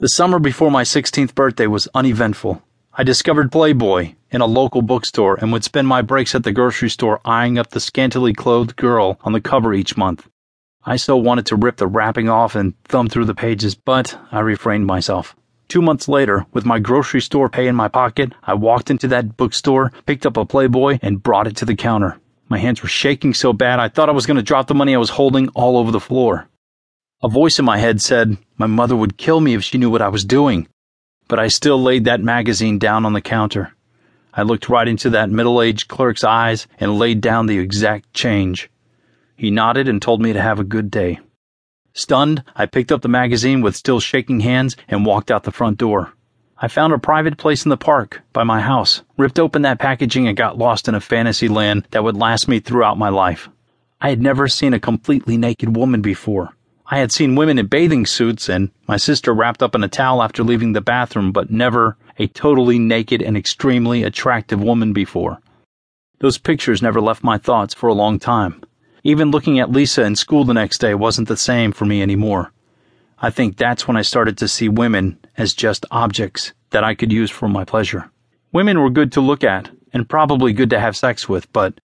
The summer before my 16th birthday was uneventful. I discovered Playboy in a local bookstore and would spend my breaks at the grocery store eyeing up the scantily clothed girl on the cover each month. I so wanted to rip the wrapping off and thumb through the pages, but I refrained myself. Two months later, with my grocery store pay in my pocket, I walked into that bookstore, picked up a Playboy, and brought it to the counter. My hands were shaking so bad I thought I was going to drop the money I was holding all over the floor. A voice in my head said my mother would kill me if she knew what I was doing, but I still laid that magazine down on the counter. I looked right into that middle aged clerk's eyes and laid down the exact change. He nodded and told me to have a good day. Stunned, I picked up the magazine with still shaking hands and walked out the front door. I found a private place in the park by my house, ripped open that packaging, and got lost in a fantasy land that would last me throughout my life. I had never seen a completely naked woman before. I had seen women in bathing suits and my sister wrapped up in a towel after leaving the bathroom, but never a totally naked and extremely attractive woman before. Those pictures never left my thoughts for a long time. Even looking at Lisa in school the next day wasn't the same for me anymore. I think that's when I started to see women as just objects that I could use for my pleasure. Women were good to look at and probably good to have sex with, but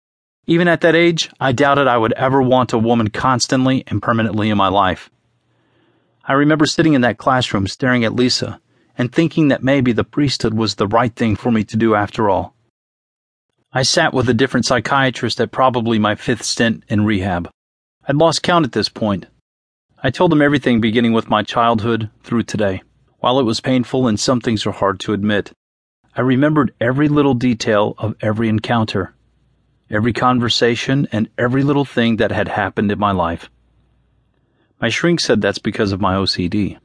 even at that age, I doubted I would ever want a woman constantly and permanently in my life. I remember sitting in that classroom staring at Lisa and thinking that maybe the priesthood was the right thing for me to do after all. I sat with a different psychiatrist at probably my fifth stint in rehab. I'd lost count at this point. I told him everything beginning with my childhood through today. While it was painful and some things are hard to admit, I remembered every little detail of every encounter every conversation, and every little thing that had happened in my life. My shrink said that's because of my OCD.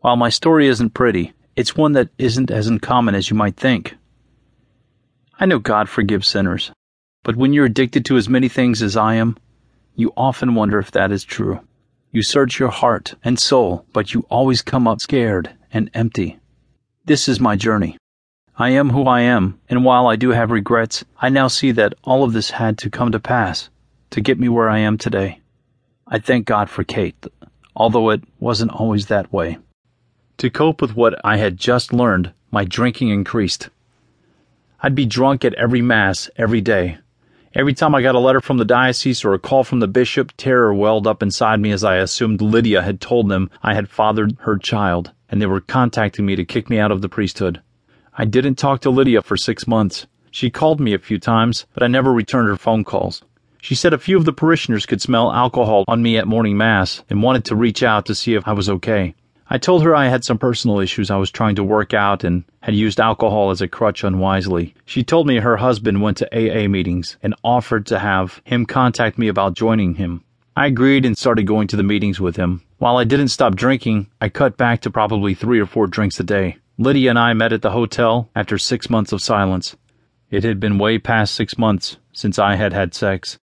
While my story isn't pretty, it's one that isn't as uncommon as you might think. I know God forgives sinners, but when you're addicted to as many things as I am, you often wonder if that is true. You search your heart and soul, but you always come up scared and empty. This is my journey. I am who I am, and while I do have regrets, I now see that all of this had to come to pass to get me where I am today. I thank God for Kate, although it wasn't always that way. To cope with what I had just learned, my drinking increased. I'd be drunk at every Mass every day. Every time I got a letter from the diocese or a call from the bishop, terror welled up inside me as I assumed Lydia had told them I had fathered her child, and they were contacting me to kick me out of the priesthood. I didn't talk to Lydia for six months. She called me a few times, but I never returned her phone calls. She said a few of the parishioners could smell alcohol on me at morning mass and wanted to reach out to see if I was okay. I told her I had some personal issues I was trying to work out and had used alcohol as a crutch unwisely. She told me her husband went to AA meetings and offered to have him contact me about joining him. I agreed and started going to the meetings with him. While I didn't stop drinking, I cut back to probably three or four drinks a day. Lydia and I met at the hotel after six months of silence. It had been way past six months since I had had sex.